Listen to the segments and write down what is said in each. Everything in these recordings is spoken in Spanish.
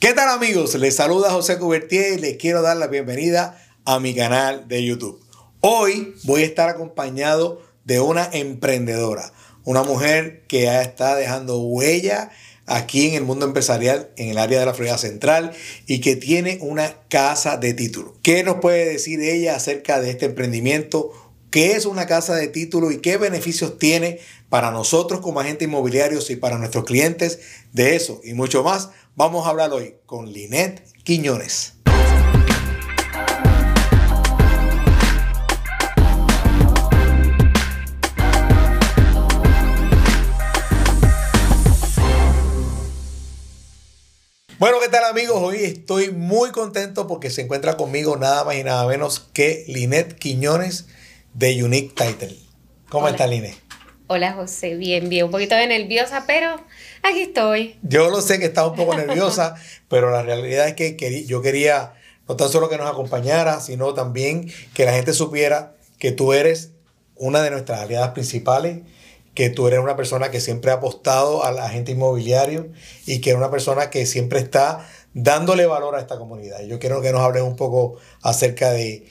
¿Qué tal amigos? Les saluda José Cubertier y les quiero dar la bienvenida a mi canal de YouTube. Hoy voy a estar acompañado de una emprendedora, una mujer que ya está dejando huella aquí en el mundo empresarial en el área de la Florida Central y que tiene una casa de título. ¿Qué nos puede decir ella acerca de este emprendimiento? ¿Qué es una casa de título y qué beneficios tiene para nosotros como agentes inmobiliarios y para nuestros clientes? De eso y mucho más Vamos a hablar hoy con Linet Quiñones. Bueno, ¿qué tal amigos? Hoy estoy muy contento porque se encuentra conmigo nada más y nada menos que Linet Quiñones de Unique Title. ¿Cómo está Linet? Hola José, bien, bien, un poquito de nerviosa, pero aquí estoy. Yo lo sé que estaba un poco nerviosa, pero la realidad es que yo quería no tan solo que nos acompañara, sino también que la gente supiera que tú eres una de nuestras aliadas principales, que tú eres una persona que siempre ha apostado al agente inmobiliario y que es una persona que siempre está dándole valor a esta comunidad. Yo quiero que nos hables un poco acerca de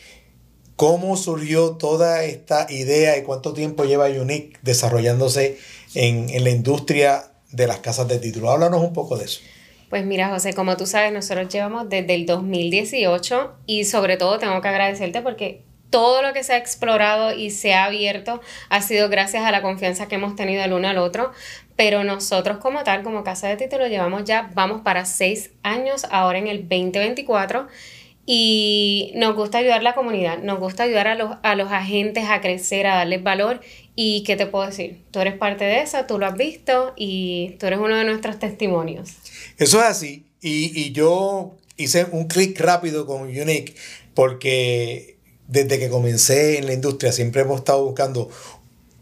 cómo surgió toda esta idea y cuánto tiempo lleva Unique desarrollándose en, en la industria de las casas de título. Háblanos un poco de eso. Pues mira, José, como tú sabes, nosotros llevamos desde el 2018 y sobre todo tengo que agradecerte porque todo lo que se ha explorado y se ha abierto ha sido gracias a la confianza que hemos tenido el uno al otro. Pero nosotros como tal, como casa de título, llevamos ya, vamos para seis años ahora en el 2024 y nos gusta ayudar a la comunidad, nos gusta ayudar a los, a los agentes a crecer, a darles valor. ¿Y qué te puedo decir? Tú eres parte de eso, tú lo has visto y tú eres uno de nuestros testimonios. Eso es así. Y, y yo hice un clic rápido con Unique porque desde que comencé en la industria siempre hemos estado buscando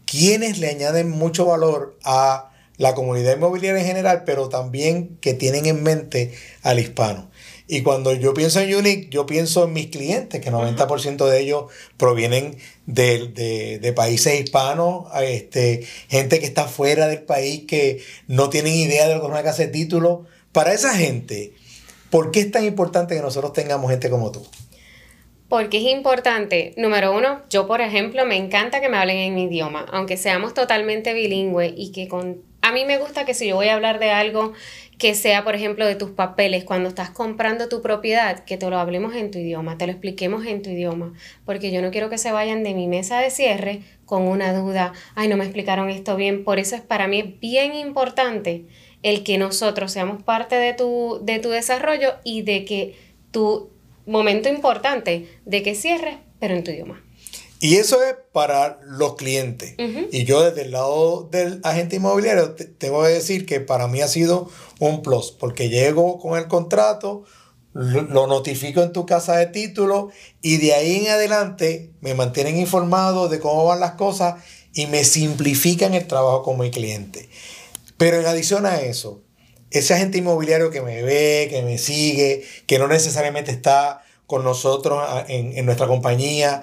quienes le añaden mucho valor a la comunidad inmobiliaria en general, pero también que tienen en mente al hispano. Y cuando yo pienso en Unique, yo pienso en mis clientes, que 90% de ellos provienen de, países hispanos, este, gente que está fuera del país, que no tienen idea de lo que es una casa de título. Para esa gente, ¿por qué es tan importante que nosotros tengamos gente como tú? Porque es importante, número uno, yo por ejemplo me encanta que me hablen en mi idioma, aunque seamos totalmente bilingües y que con... A mí me gusta que si yo voy a hablar de algo que sea, por ejemplo, de tus papeles, cuando estás comprando tu propiedad, que te lo hablemos en tu idioma, te lo expliquemos en tu idioma, porque yo no quiero que se vayan de mi mesa de cierre con una duda, ay, no me explicaron esto bien, por eso es para mí bien importante el que nosotros seamos parte de tu, de tu desarrollo y de que tu momento importante de que cierres, pero en tu idioma. Y eso es para los clientes. Y yo desde el lado del agente inmobiliario tengo que decir que para mí ha sido un plus, porque llego con el contrato, lo, notifico en tu casa de título y de ahí en adelante me mantienen informado de cómo van las cosas y me simplifican el trabajo con mi cliente. Pero en adición a eso, ese agente inmobiliario que me ve, que me sigue, que no necesariamente está con nosotros en, en nuestra compañía,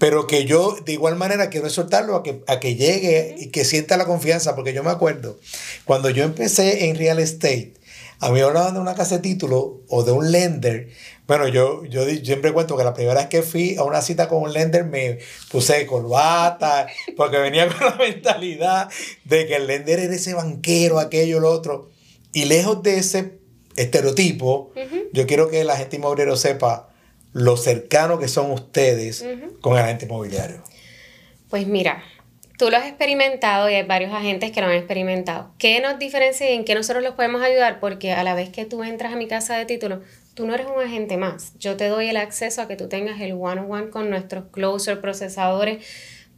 pero que yo de igual manera quiero exhortarlo a que, a que llegue y que sienta la confianza, porque yo me acuerdo, cuando yo empecé en real estate, a mí hablaban de una casa de título o de un lender. Bueno, yo, yo siempre cuento que la primera vez que fui a una cita con un lender me puse corbata, porque venía con la mentalidad de que el lender era ese banquero, aquello, lo otro. Y lejos de ese estereotipo, yo quiero que la gente inmobiliaria sepa lo cercano que son ustedes con el agente inmobiliario? Pues mira, tú lo has experimentado y hay varios agentes que lo han experimentado. ¿Qué nos diferencia y en qué nosotros los podemos ayudar? Porque a la vez que tú entras a mi casa de título, tú no eres un agente más. Yo te doy el acceso a que tú tengas el one-on-one con nuestros closer procesadores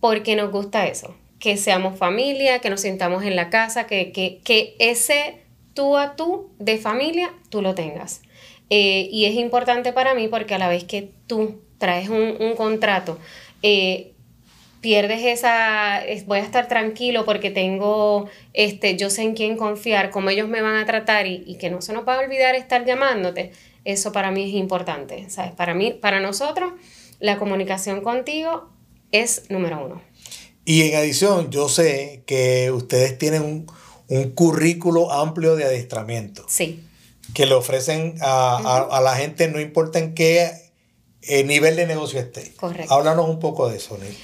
porque nos gusta eso. Que seamos familia, que nos sintamos en la casa, que, que, que ese tú a tú de familia tú lo tengas. Eh, y es importante para mí porque a la vez que tú traes un, contrato, eh, pierdes esa, voy a estar tranquilo porque tengo, este, yo sé en quién confiar, cómo ellos me van a tratar y, que no se nos va a olvidar estar llamándote. Eso para mí es importante, ¿sabes? Para mí, para nosotros, la comunicación contigo es número uno. Y en adición, yo sé que ustedes tienen un, un currículo amplio de adiestramiento. Sí que le ofrecen a, la gente, no importa en qué eh, nivel de negocio esté. Correcto. Háblanos un poco de eso, Neil.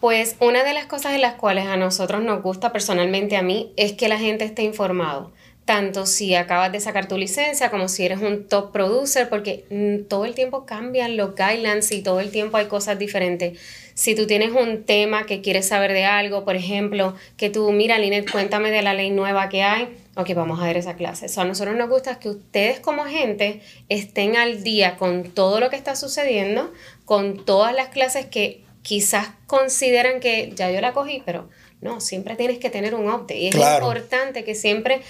Pues una de las cosas en las cuales a nosotros nos gusta personalmente a mí es que la gente esté informado tanto si acabas de sacar tu licencia como si eres un top producer, porque mm, todo el tiempo cambian los guidelines y todo el tiempo hay cosas diferentes. Si tú tienes un tema que quieres saber de algo, por ejemplo, que tú, mira, Linet, cuéntame de la ley nueva que hay, ok, vamos a ver esa clase. a nosotros nos gusta que ustedes como gente estén al día con todo lo que está sucediendo, con todas las clases que quizás consideran que ya yo la cogí, pero no, siempre tienes que tener un update. Y es importante que siempre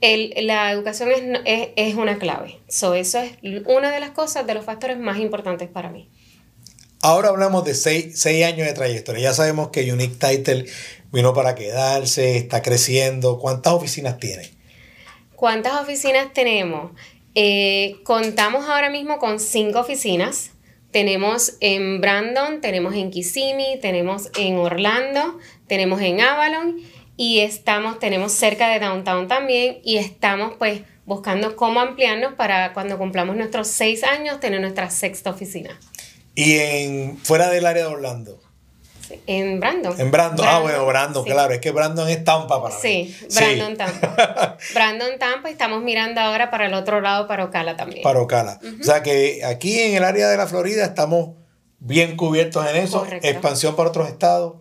la educación es, una clave. eso es una de las cosas, de los factores más importantes para mí. Ahora hablamos de seis, años de trayectoria. Ya sabemos que Unique Title vino para quedarse, está creciendo. ¿Cuántas oficinas tiene? ¿Cuántas oficinas tenemos? Eh, contamos ahora mismo con cinco oficinas. Tenemos en Brandon, tenemos en Kissimmee, tenemos en Orlando, tenemos en Avalon y estamos, tenemos cerca de Downtown también y estamos pues buscando cómo ampliarnos para cuando cumplamos nuestros seis años tener nuestra sexta oficina. ¿Y en fuera del área de Orlando? en Brandon. En Brandon. ah, bueno, Brandon, claro, es que Brandon es Tampa para sí, Brandon Tampa. Brandon Tampa, y estamos mirando ahora para el otro lado, para Ocala también. Para Ocala. O sea que aquí en el área de la Florida estamos bien cubiertos en eso. Expansión para otros estados.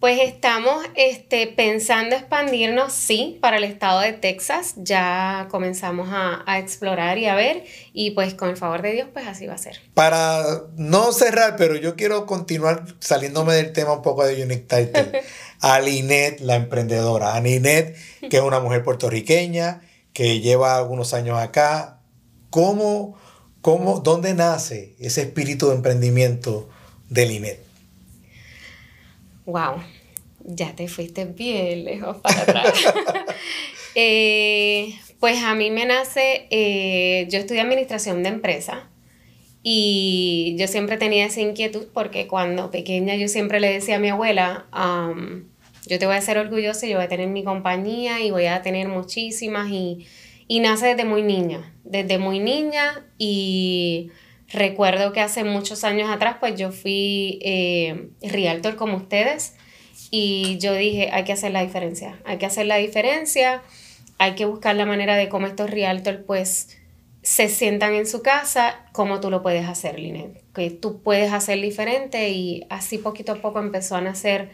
Pues estamos este, pensando expandirnos, sí, para el estado de Texas. Ya comenzamos a, explorar y a ver. Y pues con el favor de Dios, pues así va a ser. Para no cerrar, pero yo quiero continuar saliéndome del tema un poco de Unique Title. a Linet, la emprendedora. A Linet, que es una mujer puertorriqueña, que lleva algunos años acá. ¿Cómo, cómo, dónde nace ese espíritu de emprendimiento de Linet? Wow, ya te fuiste bien lejos para atrás. Eh, pues a mí me nace, eh, yo estudié administración de empresa y yo siempre tenía esa inquietud porque cuando pequeña yo siempre le decía a mi abuela, yo te voy a hacer orgullosa, yo voy a tener mi compañía y voy a tener muchísimas y, y nace desde muy niña, desde muy niña y Recuerdo que hace muchos años atrás, pues yo fui eh, realtor como ustedes y yo dije, hay que hacer la diferencia, hay que hacer la diferencia, hay que buscar la manera de cómo estos realtor pues se sientan en su casa, cómo tú lo puedes hacer, Linet, que tú puedes hacer diferente. Y así poquito a poco empezó a nacer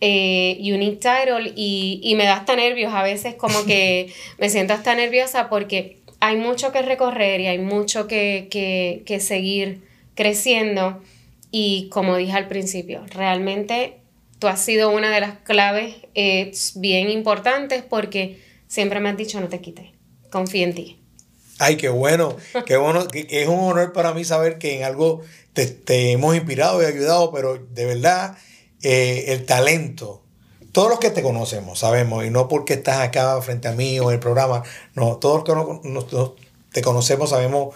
eh, Unique Title y, y me da hasta nervios, a veces como que me siento hasta nerviosa porque hay mucho que recorrer y hay mucho que, seguir creciendo. Y como dije al principio, realmente tú has sido una de las claves eh, bien importantes porque siempre me has dicho no te quites, confía en ti. Ay, qué bueno, qué bueno, es un honor para mí saber que en algo te, hemos inspirado y ayudado, pero de verdad eh, el talento todos los que te conocemos sabemos, y no porque estás acá frente a mí o en el programa, no, todos los que te conocemos sabemos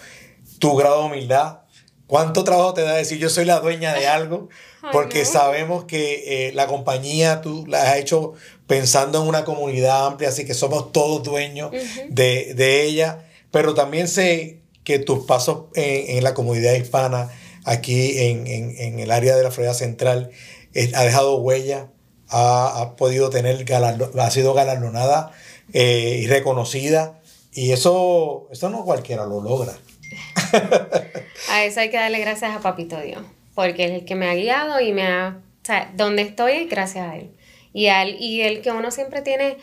tu grado de humildad, cuánto trabajo te da decir yo soy la dueña de algo, porque sabemos que eh, la compañía tú la has hecho pensando en una comunidad amplia, así que somos todos dueños de, ella, pero también sé que tus pasos en, la comunidad hispana, aquí en, el área de la Florida Central, eh, ha dejado huella ha, podido tener, ha sido galardonada eh, y reconocida. Y eso, eso no cualquiera lo logra. a eso hay que darle gracias a Papito Dios, porque es el que me ha guiado y me ha... O sea, donde estoy gracias a él. Y, al, y el que uno siempre tiene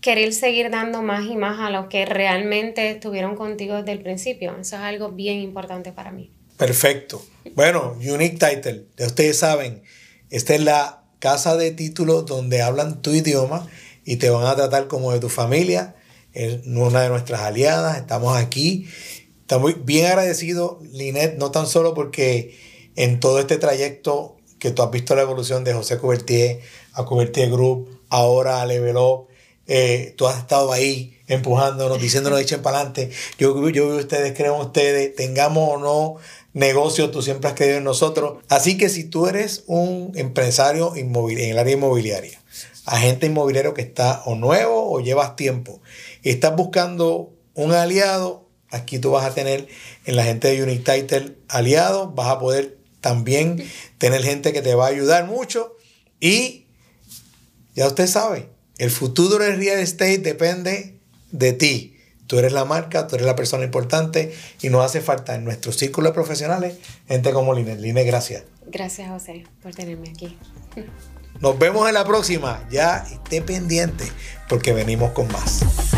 querer seguir dando más y más a los que realmente estuvieron contigo desde el principio. Eso es algo bien importante para mí. Perfecto. Bueno, Unique Title, ustedes saben, esta es la casa de títulos donde hablan tu idioma y te van a tratar como de tu familia. Es una de nuestras aliadas, estamos aquí. Estamos bien agradecidos, Linet, no tan solo porque en todo este trayecto que tú has visto la evolución de José Cubertier a Cubertier Group, ahora a Level Up, eh, tú has estado ahí empujándonos, diciéndonos echen para adelante. Yo, yo veo ustedes, creo en ustedes, tengamos o no negocio, tú siempre has creído en nosotros. Así que si tú eres un empresario en el área inmobiliaria, agente inmobiliario que está o nuevo o llevas tiempo, y estás buscando un aliado, aquí tú vas a tener en la gente de Unique Title aliado, vas a poder también tener gente que te va a ayudar mucho y ya usted sabe, el futuro del real estate depende de ti. Tú eres la marca, tú eres la persona importante y nos hace falta en nuestros círculos profesionales gente como Line. Line, gracias. Gracias, José, por tenerme aquí. Nos vemos en la próxima. Ya esté pendiente porque venimos con más.